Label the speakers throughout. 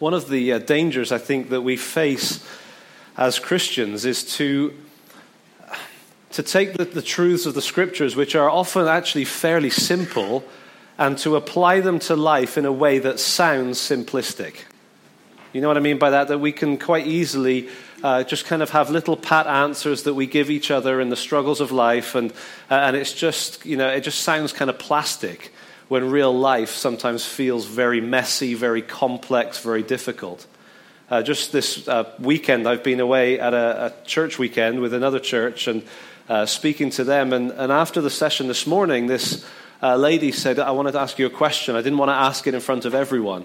Speaker 1: One of the uh, dangers I think that we face as Christians is to, to take the, the truths of the scriptures, which are often actually fairly simple, and to apply them to life in a way that sounds simplistic. You know what I mean by that? That we can quite easily uh, just kind of have little pat answers that we give each other in the struggles of life, and, uh, and it's just, you know, it just sounds kind of plastic when real life sometimes feels very messy, very complex, very difficult. Uh, just this uh, weekend, I've been away at a, a, church weekend with another church and uh, speaking to them. And, and, after the session this morning, this uh, lady said, I wanted to ask you a question. I didn't want to ask it in front of everyone.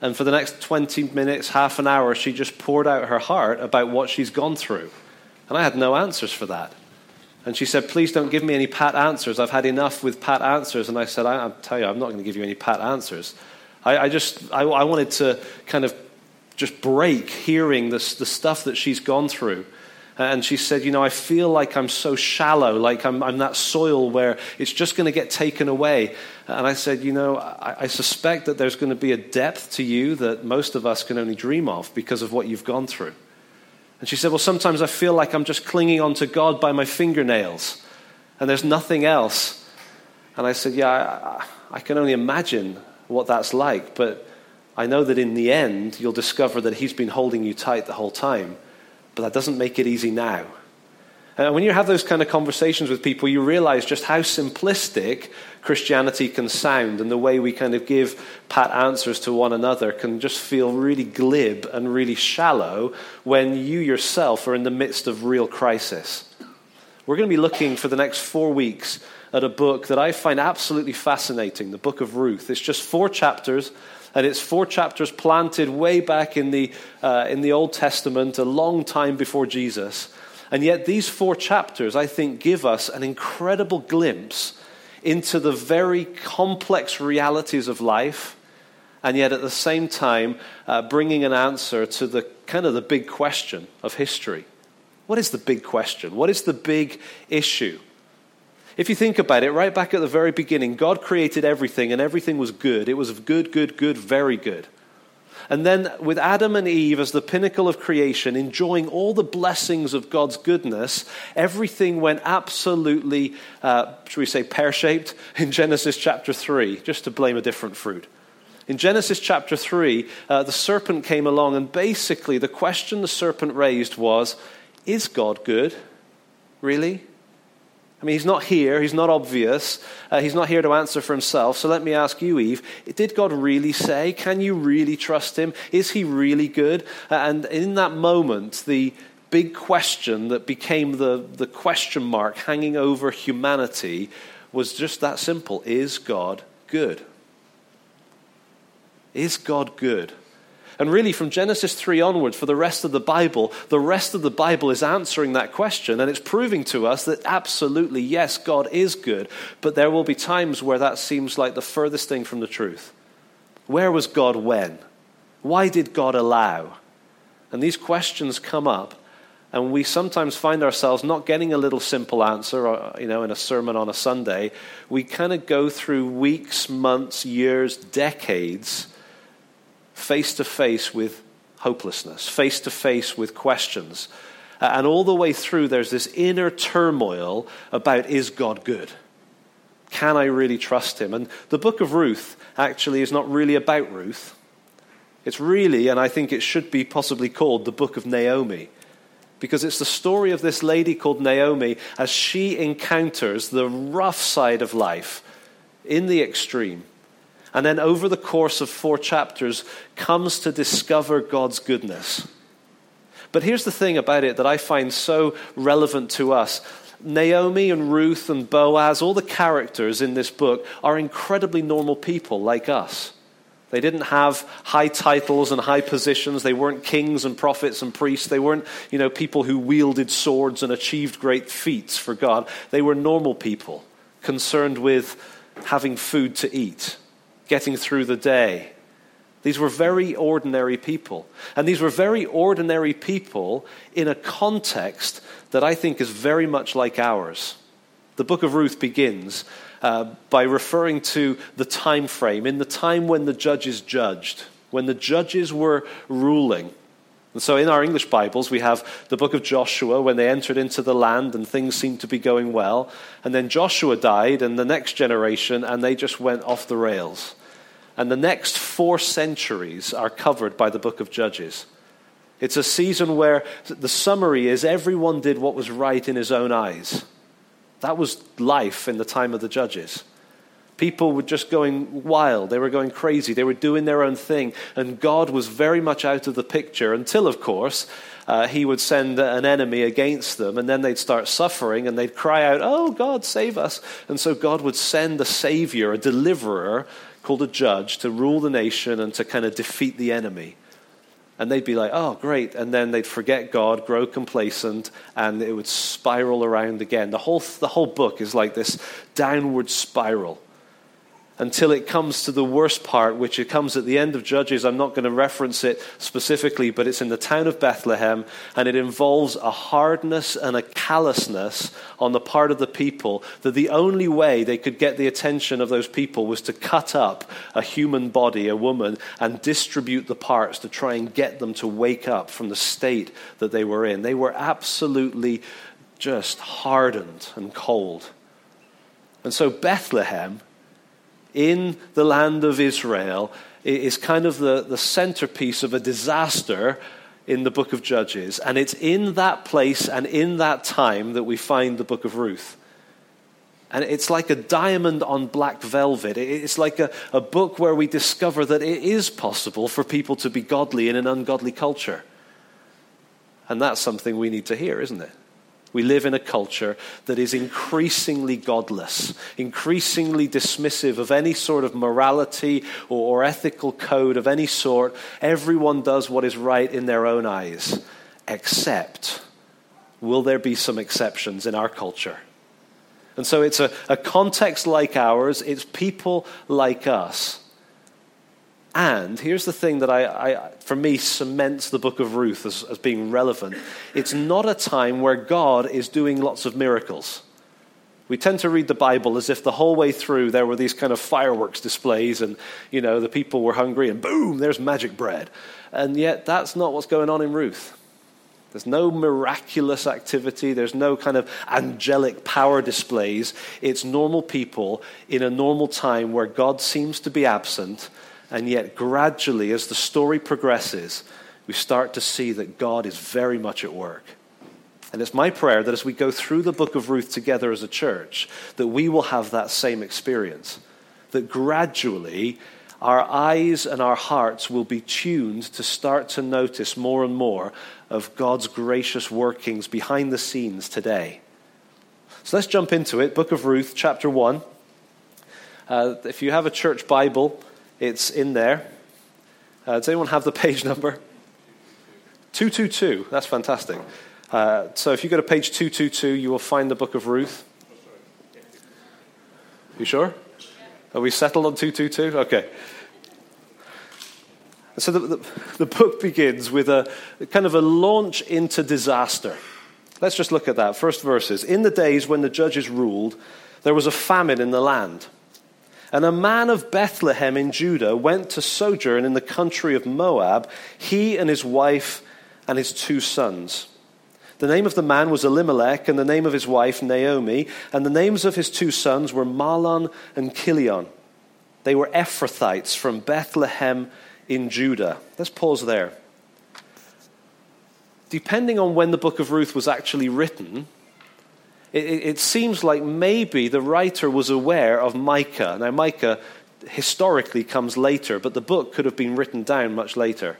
Speaker 1: And for the next 20 minutes, half an hour, she just poured out her heart about what she's gone through. And I had no answers for that. And she said, Please don't give me any pat answers. I've had enough with pat answers. And I said, I, tell you, I'm not going to give you any pat answers. I, I just, I, I, wanted to kind of just break hearing this, the stuff that she's gone through. And she said, You know, I feel like I'm so shallow, like I'm, I'm that soil where it's just going to get taken away. And I said, You know, I, I suspect that there's going to be a depth to you that most of us can only dream of because of what you've gone through. And she said, Well, sometimes I feel like I'm just clinging onto God by my fingernails, and there's nothing else. And I said, Yeah, I, I can only imagine what that's like, but I know that in the end, you'll discover that He's been holding you tight the whole time. But that doesn't make it easy now. And when you have those kind of conversations with people, you realize just how simplistic Christianity can sound, and the way we kind of give pat answers to one another can just feel really glib and really shallow when you yourself are in the midst of real crisis. We're going to be looking for the next four weeks at a book that I find absolutely fascinating the book of Ruth. It's just four chapters and it's four chapters planted way back in the, uh, in the Old Testament, a long time before Jesus. And yet, these four chapters, I think, give us an incredible glimpse into the very complex realities of life, and yet at the same time, uh, bringing an answer to the kind of the big question of history. What is the big question? What is the big issue? If you think about it, right back at the very beginning, God created everything and everything was good. It was good, good, good, very good. And then with Adam and Eve as the pinnacle of creation, enjoying all the blessings of God's goodness, everything went absolutely, uh, should we say, pear shaped in Genesis chapter 3, just to blame a different fruit. In Genesis chapter 3, uh, the serpent came along, and basically the question the serpent raised was Is God good? Really? I mean, he's not here, he's not obvious, uh, he's not here to answer for himself. So let me ask you, Eve, did God really say? Can you really trust him? Is he really good? Uh, and in that moment, the big question that became the, the question mark hanging over humanity was just that simple Is God good? Is God good? And really, from Genesis 3 onwards, for the rest of the Bible, the rest of the Bible is answering that question. And it's proving to us that absolutely, yes, God is good. But there will be times where that seems like the furthest thing from the truth. Where was God when? Why did God allow? And these questions come up. And we sometimes find ourselves not getting a little simple answer, or, you know, in a sermon on a Sunday. We kind of go through weeks, months, years, decades face to face with hopelessness, face to face with questions. And all the way through, there's this inner turmoil about is God good? Can I really trust him? And the book of Ruth actually is not really about Ruth. It's really, and I think it should be possibly called, the book of Naomi. Because it's the story of this lady called Naomi as she encounters the rough side of life in the extreme and then over the course of four chapters comes to discover God's goodness. But here's the thing about it that I find so relevant to us. Naomi and Ruth and Boaz, all the characters in this book, are incredibly normal people like us. They didn't have high titles and high positions. They weren't kings and prophets and priests. They weren't, you know, people who wielded swords and achieved great feats for God. They were normal people concerned with having food to eat getting through the day. These were very ordinary people. And these were very ordinary people in a context that I think is very much like ours. The book of Ruth begins uh, by referring to the time frame, in the time when the judges judged. when the judges were ruling. And so in our English Bibles, we have the book of Joshua when they entered into the land and things seemed to be going well. And then Joshua died, and the next generation, and they just went off the rails. And the next four centuries are covered by the book of Judges. It's a season where the summary is everyone did what was right in his own eyes. That was life in the time of the judges. People were just going wild. They were going crazy. They were doing their own thing. And God was very much out of the picture until, of course, uh, he would send an enemy against them. And then they'd start suffering and they'd cry out, Oh, God, save us. And so God would send a savior, a deliverer called a judge to rule the nation and to kind of defeat the enemy. And they'd be like, oh, great. And then they'd forget God, grow complacent, and it would spiral around again. The whole, the whole book is like this downward spiral until it comes to the worst part, which it comes at the end of Judges. I'm not going to reference it specifically, but it's in the town of Bethlehem, and it involves a hardness and a callousness on the part of the people that the only way they could get the attention of those people was to cut up a human body, a woman, and distribute the parts to try and get them to wake up from the state that they were in. They were absolutely just hardened and cold. And so Bethlehem in the land of Israel is kind of the, the centerpiece of a disaster in the book of Judges. And it's in that place and in that time that we find the book of Ruth. And it's like a diamond on black velvet. It's like a, a book where we discover that it is possible for people to be godly in an ungodly culture. And that's something we need to hear, isn't it? We live in a culture that is increasingly godless, increasingly dismissive of any sort of morality or, ethical code of any sort. Everyone does what is right in their own eyes, except will there be some exceptions in our culture? And so it's a, a context like ours, it's people like us and here's the thing that I, I, for me cements the book of Ruth as, as being relevant it's not a time where God is doing lots of miracles. We tend to read the Bible as if the whole way through there were these kind of fireworks displays and, you know, the people were hungry and boom, there's magic bread. And yet that's not what's going on in Ruth. There's no miraculous activity. There's no kind of angelic power displays. It's normal people in a normal time where God seems to be absent and yet, gradually, as the story progresses, we start to see that God is very much at work. And it's my prayer that as we go through the book of Ruth together as a church, that we will have that same experience. That gradually, our eyes and our hearts will be tuned to start to notice more and more of God's gracious workings behind the scenes today. So let's jump into it. Book of Ruth, chapter 1. Uh, if you have a church Bible, it's in there. Uh, does anyone have the page number? 222. That's fantastic. Uh, so if you go to page 222, you will find the book of Ruth. You sure? Are we settled on 222? Okay. So the, the, the, book begins with a kind of a launch into disaster. Let's just look at that. First verses. In the days when the judges ruled, there was a famine in the land. And a man of Bethlehem in Judah went to sojourn in the country of Moab, he and his wife and his two sons. The name of the man was Elimelech, and the name of his wife Naomi, and the names of his two sons were Mahlon and Chilion. They were Ephrathites from Bethlehem in Judah. Let's pause there. Depending on when the book of Ruth was actually written, it, it seems like maybe the writer was aware of Micah. Now, Micah historically comes later, but the book could have been written down much later.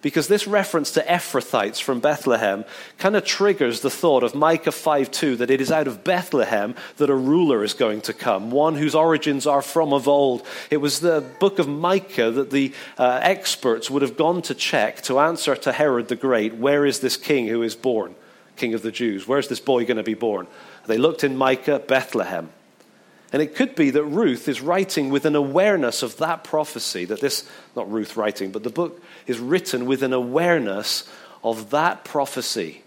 Speaker 1: Because this reference to Ephrathites from Bethlehem kind of triggers the thought of Micah 5:2 that it is out of Bethlehem that a ruler is going to come, one whose origins are from of old. It was the book of Micah that the uh, experts would have gone to check to answer to Herod the Great, where is this king who is born? King of the Jews. Where's this boy going to be born? They looked in Micah, Bethlehem. And it could be that Ruth is writing with an awareness of that prophecy, that this, not Ruth writing, but the book is written with an awareness of that prophecy.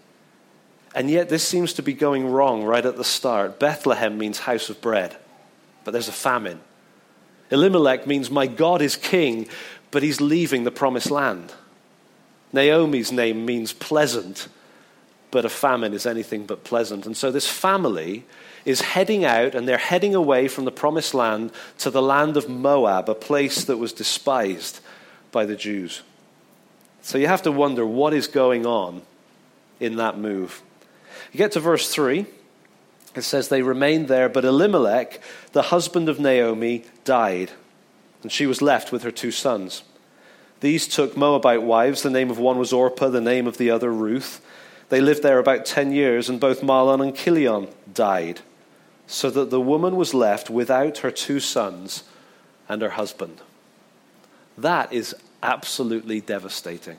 Speaker 1: And yet, this seems to be going wrong right at the start. Bethlehem means house of bread, but there's a famine. Elimelech means my God is king, but he's leaving the promised land. Naomi's name means pleasant, but a famine is anything but pleasant. And so this family is heading out and they're heading away from the promised land to the land of Moab, a place that was despised by the Jews. So you have to wonder what is going on in that move. You get to verse 3. It says they remained there, but Elimelech, the husband of Naomi, died, and she was left with her two sons. These took Moabite wives. The name of one was Orpah, the name of the other Ruth. They lived there about ten years, and both Mahlon and Chilion died, so that the woman was left without her two sons and her husband. That is absolutely devastating.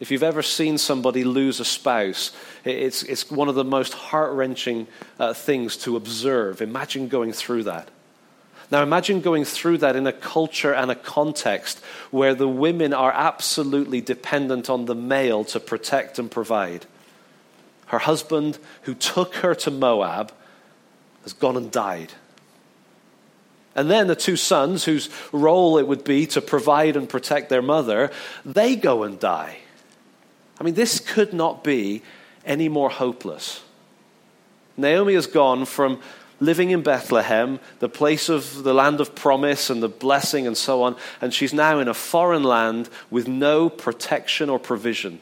Speaker 1: If you've ever seen somebody lose a spouse, it's, it's one of the most heart wrenching uh, things to observe. Imagine going through that. Now, imagine going through that in a culture and a context where the women are absolutely dependent on the male to protect and provide. Her husband, who took her to Moab, has gone and died. And then the two sons, whose role it would be to provide and protect their mother, they go and die. I mean, this could not be any more hopeless. Naomi has gone from living in Bethlehem, the place of the land of promise and the blessing and so on, and she's now in a foreign land with no protection or provision.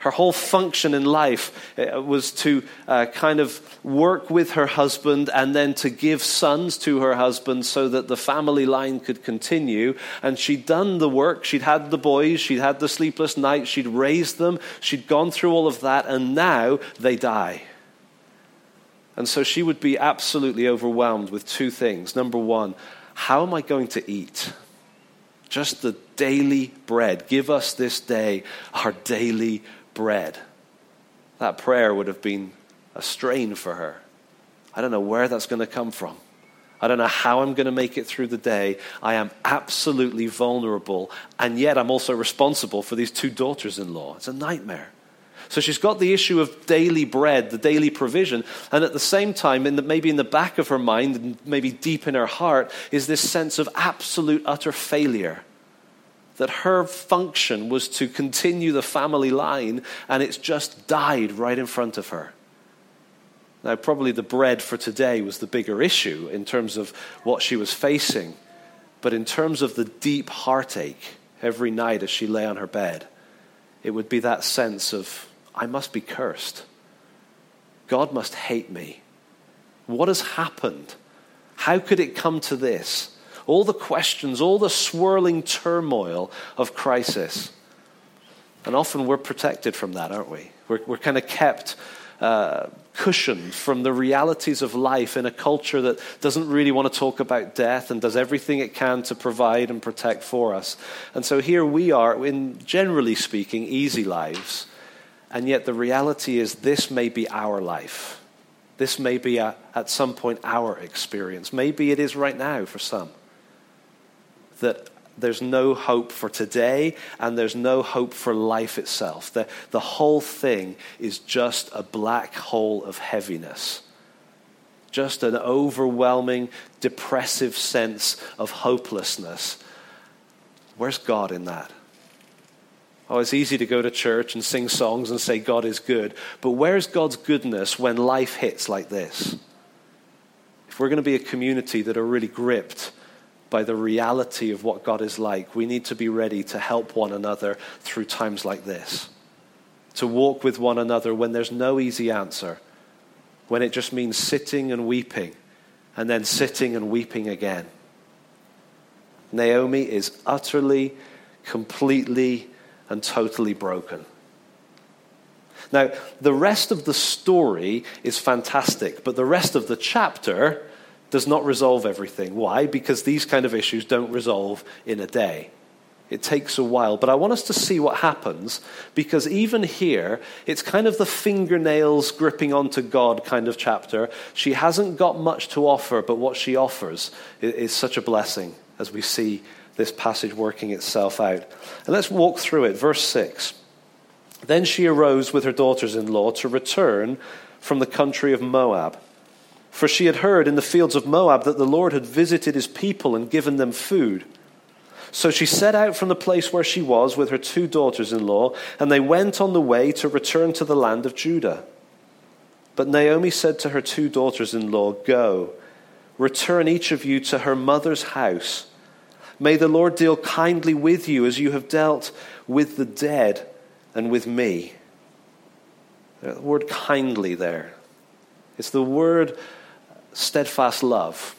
Speaker 1: Her whole function in life uh, was to uh, kind of work with her husband and then to give sons to her husband so that the family line could continue. And she'd done the work. She'd had the boys. She'd had the sleepless nights. She'd raised them. She'd gone through all of that. And now they die. And so she would be absolutely overwhelmed with two things. Number one, how am I going to eat? Just the daily bread. Give us this day our daily bread. That prayer would have been a strain for her. I don't know where that's going to come from. I don't know how I'm going to make it through the day. I am absolutely vulnerable, and yet I'm also responsible for these two daughters in law. It's a nightmare. So she's got the issue of daily bread, the daily provision, and at the same time, in the, maybe in the back of her mind, and maybe deep in her heart, is this sense of absolute, utter failure that her function was to continue the family line, and it's just died right in front of her. Now, probably the bread for today was the bigger issue in terms of what she was facing, but in terms of the deep heartache every night as she lay on her bed, it would be that sense of, I must be cursed. God must hate me. What has happened? How could it come to this? all the questions, all the swirling turmoil of crisis. And often we're protected from that, aren't we? We're, we're kind of kept uh, cushioned from the realities of life in a culture that doesn't really want to talk about death and does everything it can to provide and protect for us. And so here we are, in generally speaking, easy lives. And yet the reality is, this may be our life. This may be a, at some point our experience. Maybe it is right now for some that there's no hope for today and there's no hope for life itself. The, the whole thing is just a black hole of heaviness. Just an overwhelming, depressive sense of hopelessness. Where's God in that? Oh, it's easy to go to church and sing songs and say God is good, but where's God's goodness when life hits like this? If we're going to be a community that are really gripped by the reality of what God is like, we need to be ready to help one another through times like this. To walk with one another when there's no easy answer, when it just means sitting and weeping, and then sitting and weeping again. Naomi is utterly, completely, and totally broken. Now, the rest of the story is fantastic, but the rest of the chapter does not resolve everything. Why? Because these kind of issues don't resolve in a day. It takes a while. But I want us to see what happens because even here, it's kind of the fingernails gripping onto God kind of chapter. She hasn't got much to offer, but what she offers is such a blessing as we see this passage working itself out. And let's walk through it. Verse 6. Then she arose with her daughters in law to return from the country of Moab. For she had heard in the fields of Moab that the Lord had visited his people and given them food. So she set out from the place where she was with her two daughters in law, and they went on the way to return to the land of Judah. But Naomi said to her two daughters in law, Go, return each of you to her mother's house. May the Lord deal kindly with you as you have dealt with the dead and with me. The word kindly there. It's the word steadfast love.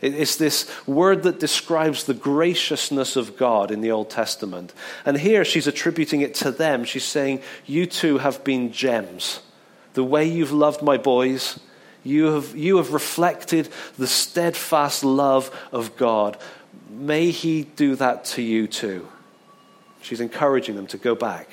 Speaker 1: It's this word that describes the graciousness of God in the Old Testament. And here she's attributing it to them. She's saying, You two have been gems. The way you've loved my boys, you have, you have reflected the steadfast love of God. May He do that to you too. She's encouraging them to go back.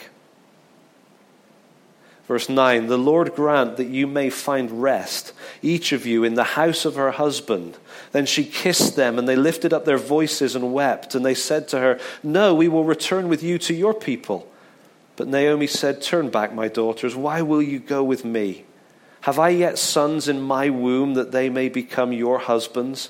Speaker 1: Verse 9 The Lord grant that you may find rest, each of you, in the house of her husband. Then she kissed them, and they lifted up their voices and wept. And they said to her, No, we will return with you to your people. But Naomi said, Turn back, my daughters. Why will you go with me? Have I yet sons in my womb that they may become your husbands?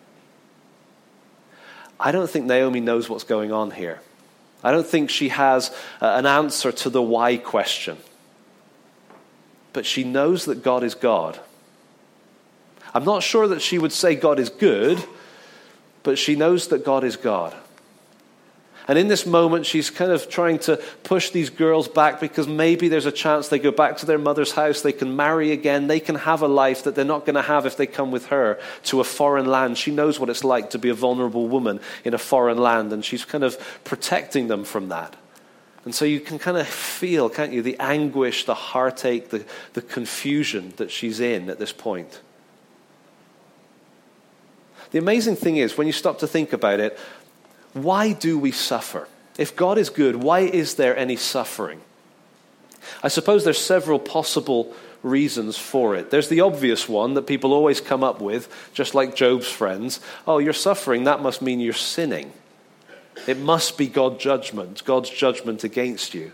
Speaker 1: I don't think Naomi knows what's going on here. I don't think she has uh, an answer to the why question. But she knows that God is God. I'm not sure that she would say God is good, but she knows that God is God. And in this moment, she's kind of trying to push these girls back because maybe there's a chance they go back to their mother's house, they can marry again, they can have a life that they're not going to have if they come with her to a foreign land. She knows what it's like to be a vulnerable woman in a foreign land, and she's kind of protecting them from that. And so you can kind of feel, can't you, the anguish, the heartache, the, the confusion that she's in at this point. The amazing thing is, when you stop to think about it, why do we suffer? If God is good, why is there any suffering? I suppose there's several possible reasons for it. There's the obvious one that people always come up with, just like Job's friends. Oh, you're suffering, that must mean you're sinning. It must be God's judgment, God's judgment against you.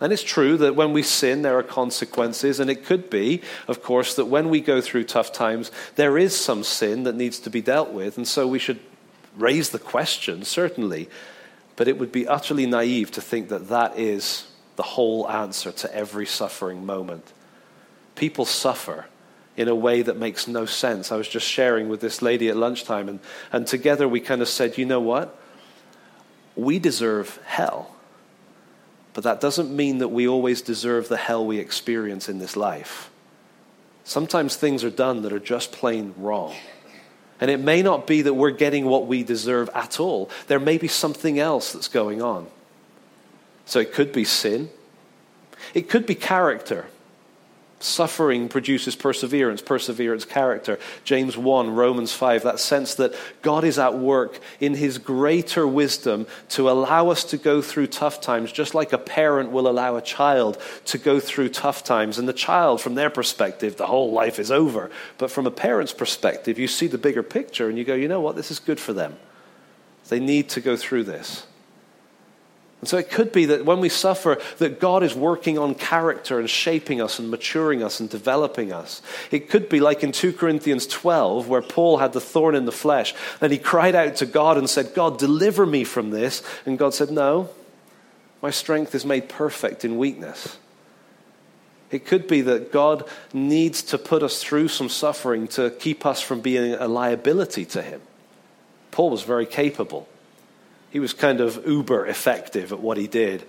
Speaker 1: And it's true that when we sin, there are consequences. And it could be, of course, that when we go through tough times, there is some sin that needs to be dealt with. And so we should raise the question, certainly, but it would be utterly naive to think that that is the whole answer to every suffering moment. People suffer in a way that makes no sense. I was just sharing with this lady at lunchtime, and, and together we kind of said, you know what? We deserve hell. But that doesn't mean that we always deserve the hell we experience in this life. Sometimes things are done that are just plain wrong. And it may not be that we're getting what we deserve at all. There may be something else that's going on. So it could be sin, it could be character. Suffering produces perseverance, perseverance, character. James 1, Romans 5, that sense that God is at work in his greater wisdom to allow us to go through tough times, just like a parent will allow a child to go through tough times. And the child, from their perspective, the whole life is over. But from a parent's perspective, you see the bigger picture and you go, you know what, this is good for them. They need to go through this. And so it could be that when we suffer, that God is working on character and shaping us and maturing us and developing us. It could be like in 2 Corinthians 12, where Paul had the thorn in the flesh, and he cried out to God and said, God, deliver me from this. And God said, No, my strength is made perfect in weakness. It could be that God needs to put us through some suffering to keep us from being a liability to Him. Paul was very capable. He was kind of uber effective at what he did.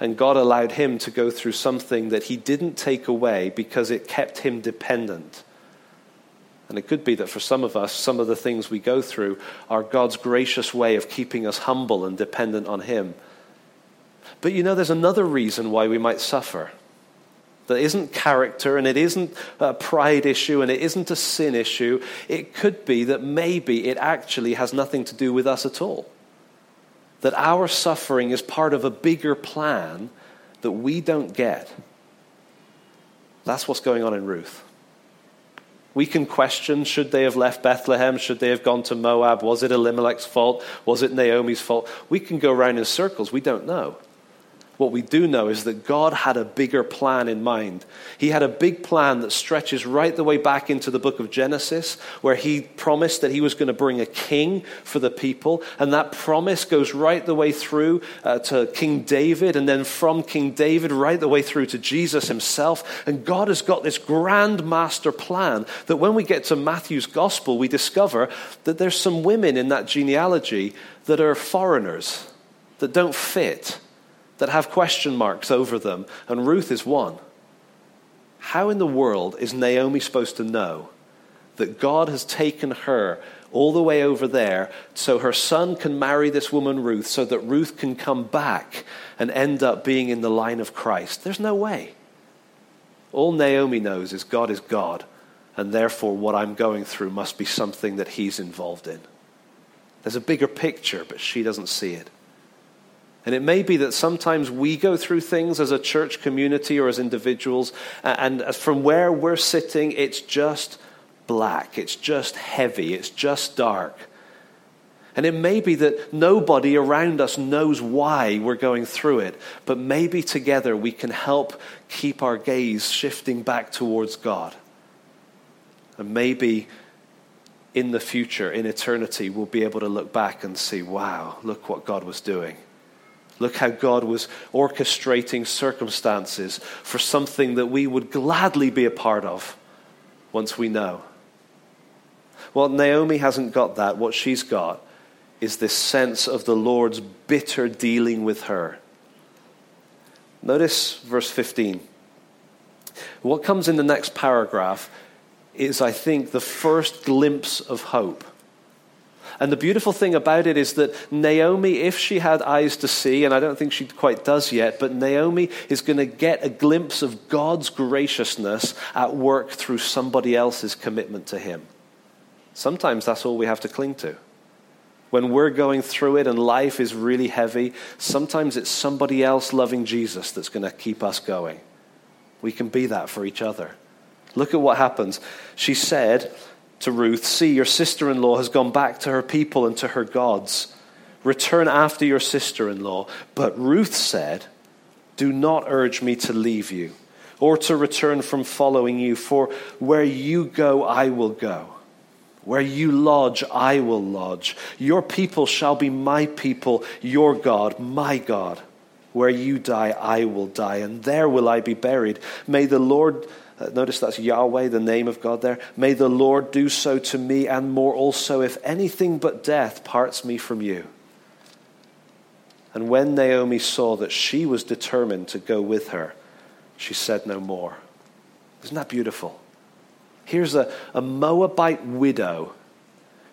Speaker 1: And God allowed him to go through something that he didn't take away because it kept him dependent. And it could be that for some of us, some of the things we go through are God's gracious way of keeping us humble and dependent on Him. But you know, there's another reason why we might suffer. That isn't character and it isn't a pride issue and it isn't a sin issue. It could be that maybe it actually has nothing to do with us at all. That our suffering is part of a bigger plan that we don't get. That's what's going on in Ruth. We can question should they have left Bethlehem? Should they have gone to Moab? Was it Elimelech's fault? Was it Naomi's fault? We can go around in circles. We don't know. What we do know is that God had a bigger plan in mind. He had a big plan that stretches right the way back into the book of Genesis, where He promised that He was going to bring a king for the people. And that promise goes right the way through uh, to King David, and then from King David right the way through to Jesus Himself. And God has got this grand master plan that when we get to Matthew's gospel, we discover that there's some women in that genealogy that are foreigners, that don't fit that have question marks over them, and Ruth is one. How in the world is Naomi supposed to know that God has taken her all the way over there so her son can marry this woman Ruth, so that Ruth can come back and end up being in the line of Christ? There's no way. All Naomi knows is God is God, and therefore what I'm going through must be something that he's involved in. There's a bigger picture, but she doesn't see it. And it may be that sometimes we go through things as a church community or as individuals, and from where we're sitting, it's just black, it's just heavy, it's just dark. And it may be that nobody around us knows why we're going through it, but maybe together we can help keep our gaze shifting back towards God. And maybe in the future, in eternity, we'll be able to look back and see, wow, look what God was doing. Look how God was orchestrating circumstances for something that we would gladly be a part of once we know. Well, Naomi hasn't got that. What she's got is this sense of the Lord's bitter dealing with her. Notice verse 15. What comes in the next paragraph is, I think, the first glimpse of hope. And the beautiful thing about it is that Naomi, if she had eyes to see, and I don't think she quite does yet, but Naomi is going to get a glimpse of God's graciousness at work through somebody else's commitment to Him. Sometimes that's all we have to cling to. When we're going through it and life is really heavy, sometimes it's somebody else loving Jesus that's going to keep us going. We can be that for each other. Look at what happens. She said, to Ruth, See, your sister in law has gone back to her people and to her gods. Return after your sister in law. But Ruth said, Do not urge me to leave you or to return from following you, for where you go, I will go. Where you lodge, I will lodge. Your people shall be my people, your God, my God. Where you die, I will die, and there will I be buried. May the Lord Uh, notice that's Yahweh, the name of God there. May the Lord do so to me and more also, if anything but death parts me from you. And when Naomi saw that she was determined to go with her, she said no more. Isn't that beautiful? Here's a, a Moabite widow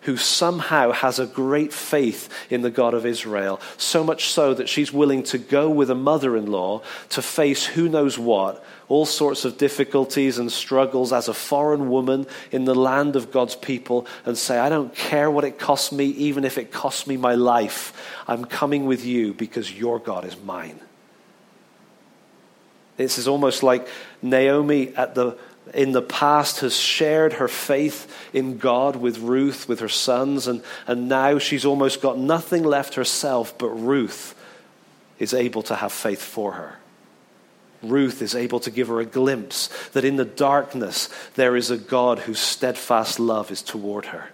Speaker 1: who somehow has a great faith in the God of Israel, so much so that she's willing to go with a mother in law to face who knows what, all sorts of difficulties and struggles as a foreign woman in the land of God's people, and say, I don't care what it costs me, even if it costs me my life. I'm coming with you because your God is mine. This is almost like Naomi at the in the past has shared her faith in God with Ruth, with her sons, and, and now she's almost got nothing left herself, but Ruth is able to have faith for her. Ruth is able to give her a glimpse that in the darkness there is a God whose steadfast love is toward her.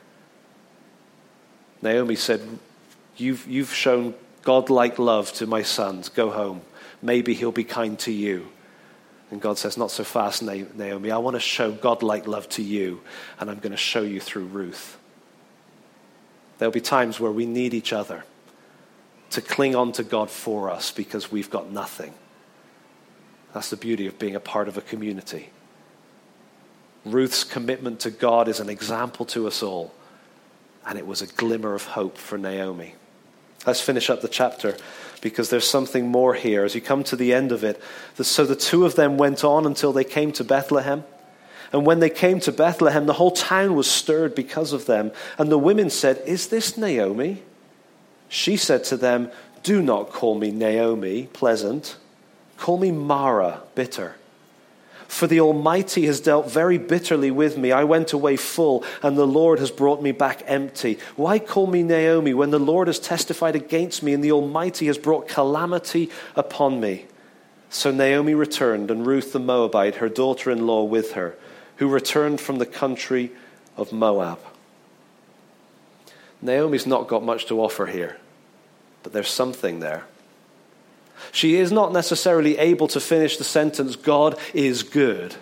Speaker 1: Naomi said, You've, you've shown godlike love to my sons. Go home. Maybe he'll be kind to you. And God says, Not so fast, Naomi. I want to show godlike love to you, and I'm going to show you through Ruth. There'll be times where we need each other to cling on to God for us because we've got nothing. That's the beauty of being a part of a community. Ruth's commitment to God is an example to us all, and it was a glimmer of hope for Naomi. Let's finish up the chapter because there's something more here as you come to the end of it. So the two of them went on until they came to Bethlehem. And when they came to Bethlehem, the whole town was stirred because of them. And the women said, Is this Naomi? She said to them, Do not call me Naomi, pleasant. Call me Mara, bitter. For the Almighty has dealt very bitterly with me. I went away full, and the Lord has brought me back empty. Why call me Naomi when the Lord has testified against me, and the Almighty has brought calamity upon me? So Naomi returned, and Ruth the Moabite, her daughter in law, with her, who returned from the country of Moab. Naomi's not got much to offer here but there's something there. She is not necessarily able to finish the sentence, God is good.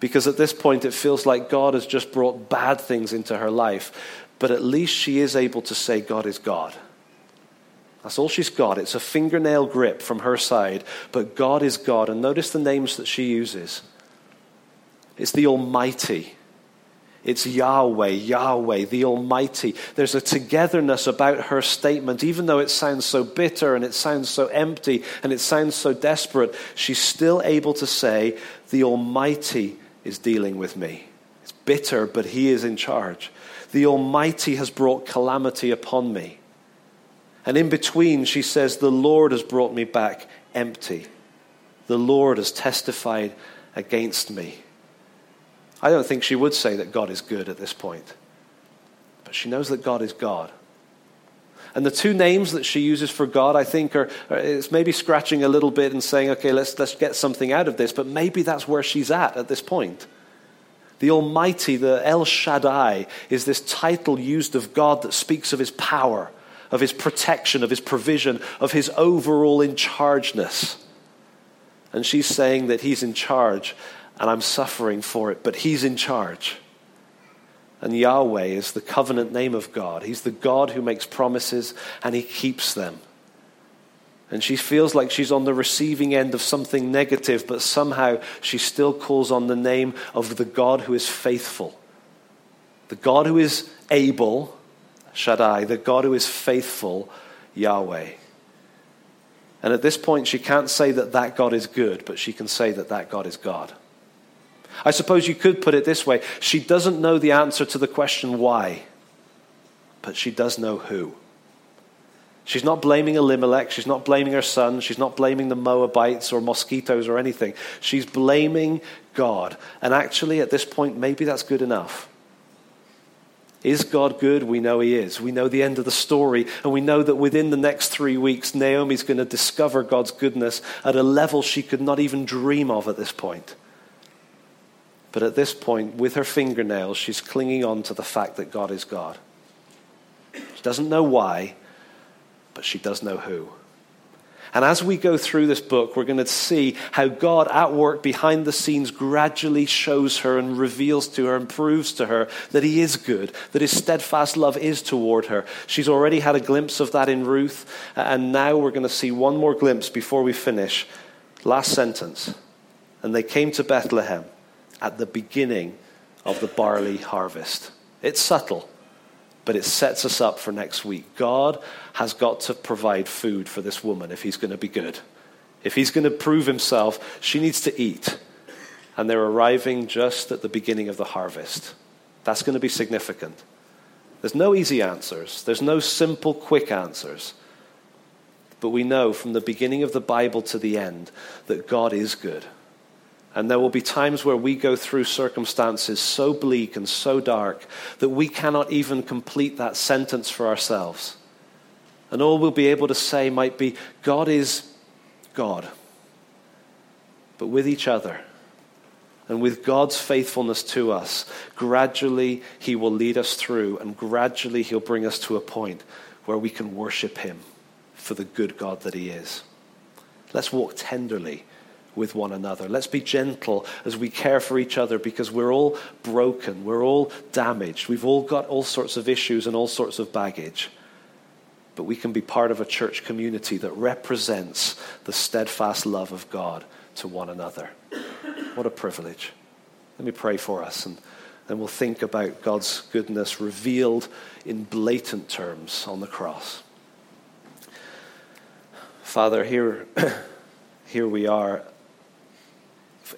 Speaker 1: Because at this point it feels like God has just brought bad things into her life. But at least she is able to say, God is God. That's all she's got. It's a fingernail grip from her side, but God is God. And notice the names that she uses it's the Almighty. It's Yahweh, Yahweh, the Almighty. There's a togetherness about her statement. Even though it sounds so bitter and it sounds so empty and it sounds so desperate, she's still able to say, The Almighty is dealing with me. It's bitter, but He is in charge. The Almighty has brought calamity upon me. And in between, she says, The Lord has brought me back empty. The Lord has testified against me. I don't think she would say that God is good at this point. But she knows that God is God. And the two names that she uses for God, I think, are, are it's maybe scratching a little bit and saying, okay, let's, let's get something out of this. But maybe that's where she's at at this point. The Almighty, the El Shaddai, is this title used of God that speaks of his power, of his protection, of his provision, of his overall in chargeness. And she's saying that he's in charge and I'm suffering for it, but He's in charge. And Yahweh is the covenant name of God. He's the God who makes promises and He keeps them. And she feels like she's on the receiving end of something negative, but somehow she still calls on the name of the God who is faithful. The God who is able, Shaddai, the God who is faithful, Yahweh. And at this point, she can't say that that God is good, but she can say that that God is God. I suppose you could put it this way she doesn't know the answer to the question why, but she does know who. She's not blaming Elimelech. She's not blaming her son. She's not blaming the Moabites or mosquitoes or anything. She's blaming God. And actually, at this point, maybe that's good enough. Is God good? We know He is. We know the end of the story, and we know that within the next three weeks, Naomi's going to discover God's goodness at a level she could not even dream of at this point. But at this point, with her fingernails, she's clinging on to the fact that God is God. She doesn't know why, but she does know who. And as we go through this book, we're going to see how God at work behind the scenes gradually shows her and reveals to her and proves to her that He is good, that His steadfast love is toward her. She's already had a glimpse of that in Ruth, and now we're going to see one more glimpse before we finish. Last sentence. And they came to Bethlehem at the beginning of the barley harvest. It's subtle, but it sets us up for next week. God has got to provide food for this woman if he's going to be good. If he's going to prove himself, she needs to eat. And they're arriving just at the beginning of the harvest. That's going to be significant. There's no easy answers, there's no simple, quick answers. But we know from the beginning of the Bible to the end that God is good. And there will be times where we go through circumstances so bleak and so dark that we cannot even complete that sentence for ourselves. And all we'll be able to say might be, God is God. But with each other and with God's faithfulness to us, gradually He will lead us through and gradually He'll bring us to a point where we can worship Him for the good God that He is. Let's walk tenderly with one another. Let's be gentle as we care for each other because we're all broken. We're all damaged. We've all got all sorts of issues and all sorts of baggage. But we can be part of a church community that represents the steadfast love of God to one another. What a privilege. Let me pray for us and then we'll think about God's goodness revealed in blatant terms on the cross. Father, here, here we are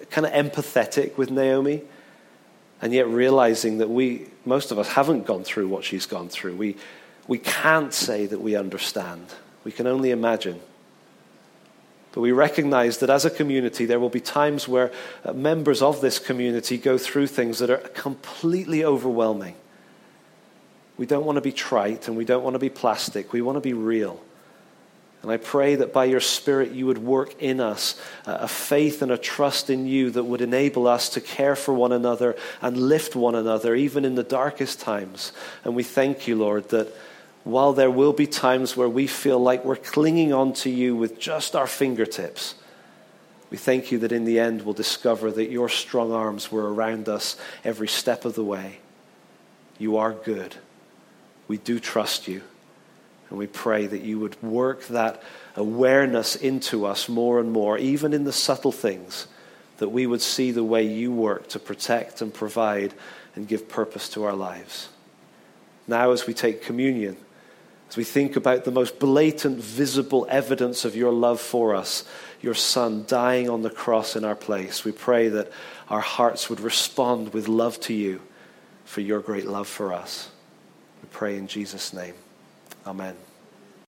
Speaker 1: kind of empathetic with Naomi, and yet realizing that we, most of us, haven't gone through what she's gone through. We, we can't say that we understand. We can only imagine. But we recognize that as a community, there will be times where uh, members of this community go through things that are completely overwhelming. We don't want to be trite and we don't want to be plastic. We want to be real. And I pray that by your Spirit you would work in us a faith and a trust in you that would enable us to care for one another and lift one another, even in the darkest times. And we thank you, Lord, that while there will be times where we feel like we're clinging on to you with just our fingertips, we thank you that in the end we'll discover that your strong arms were around us every step of the way. You are good. We do trust you. And we pray that you would work that awareness into us more and more, even in the subtle things, that we would see the way you work to protect and provide and give purpose to our lives. Now, as we take communion, as we think about the most blatant, visible evidence of your love for us, your Son dying on the cross in our place, we pray that our hearts would respond with love to you for your great love for us. We pray in Jesus' name. Amen.